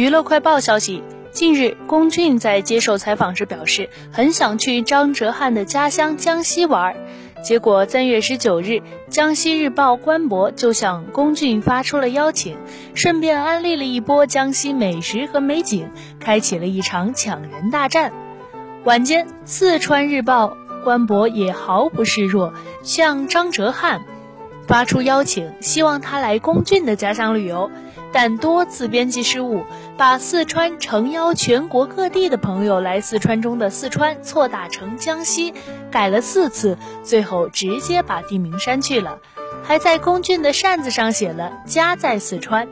娱乐快报消息，近日龚俊在接受采访时表示，很想去张哲瀚的家乡江西玩。结果三月十九日，江西日报官博就向龚俊发出了邀请，顺便安利了一波江西美食和美景，开启了一场抢人大战。晚间，四川日报官博也毫不示弱，向张哲瀚。发出邀请，希望他来龚俊的家乡旅游，但多次编辑失误，把四川诚邀全国各地的朋友来四川中的四川错打成江西，改了四次，最后直接把地名删去了，还在龚俊的扇子上写了家在四川。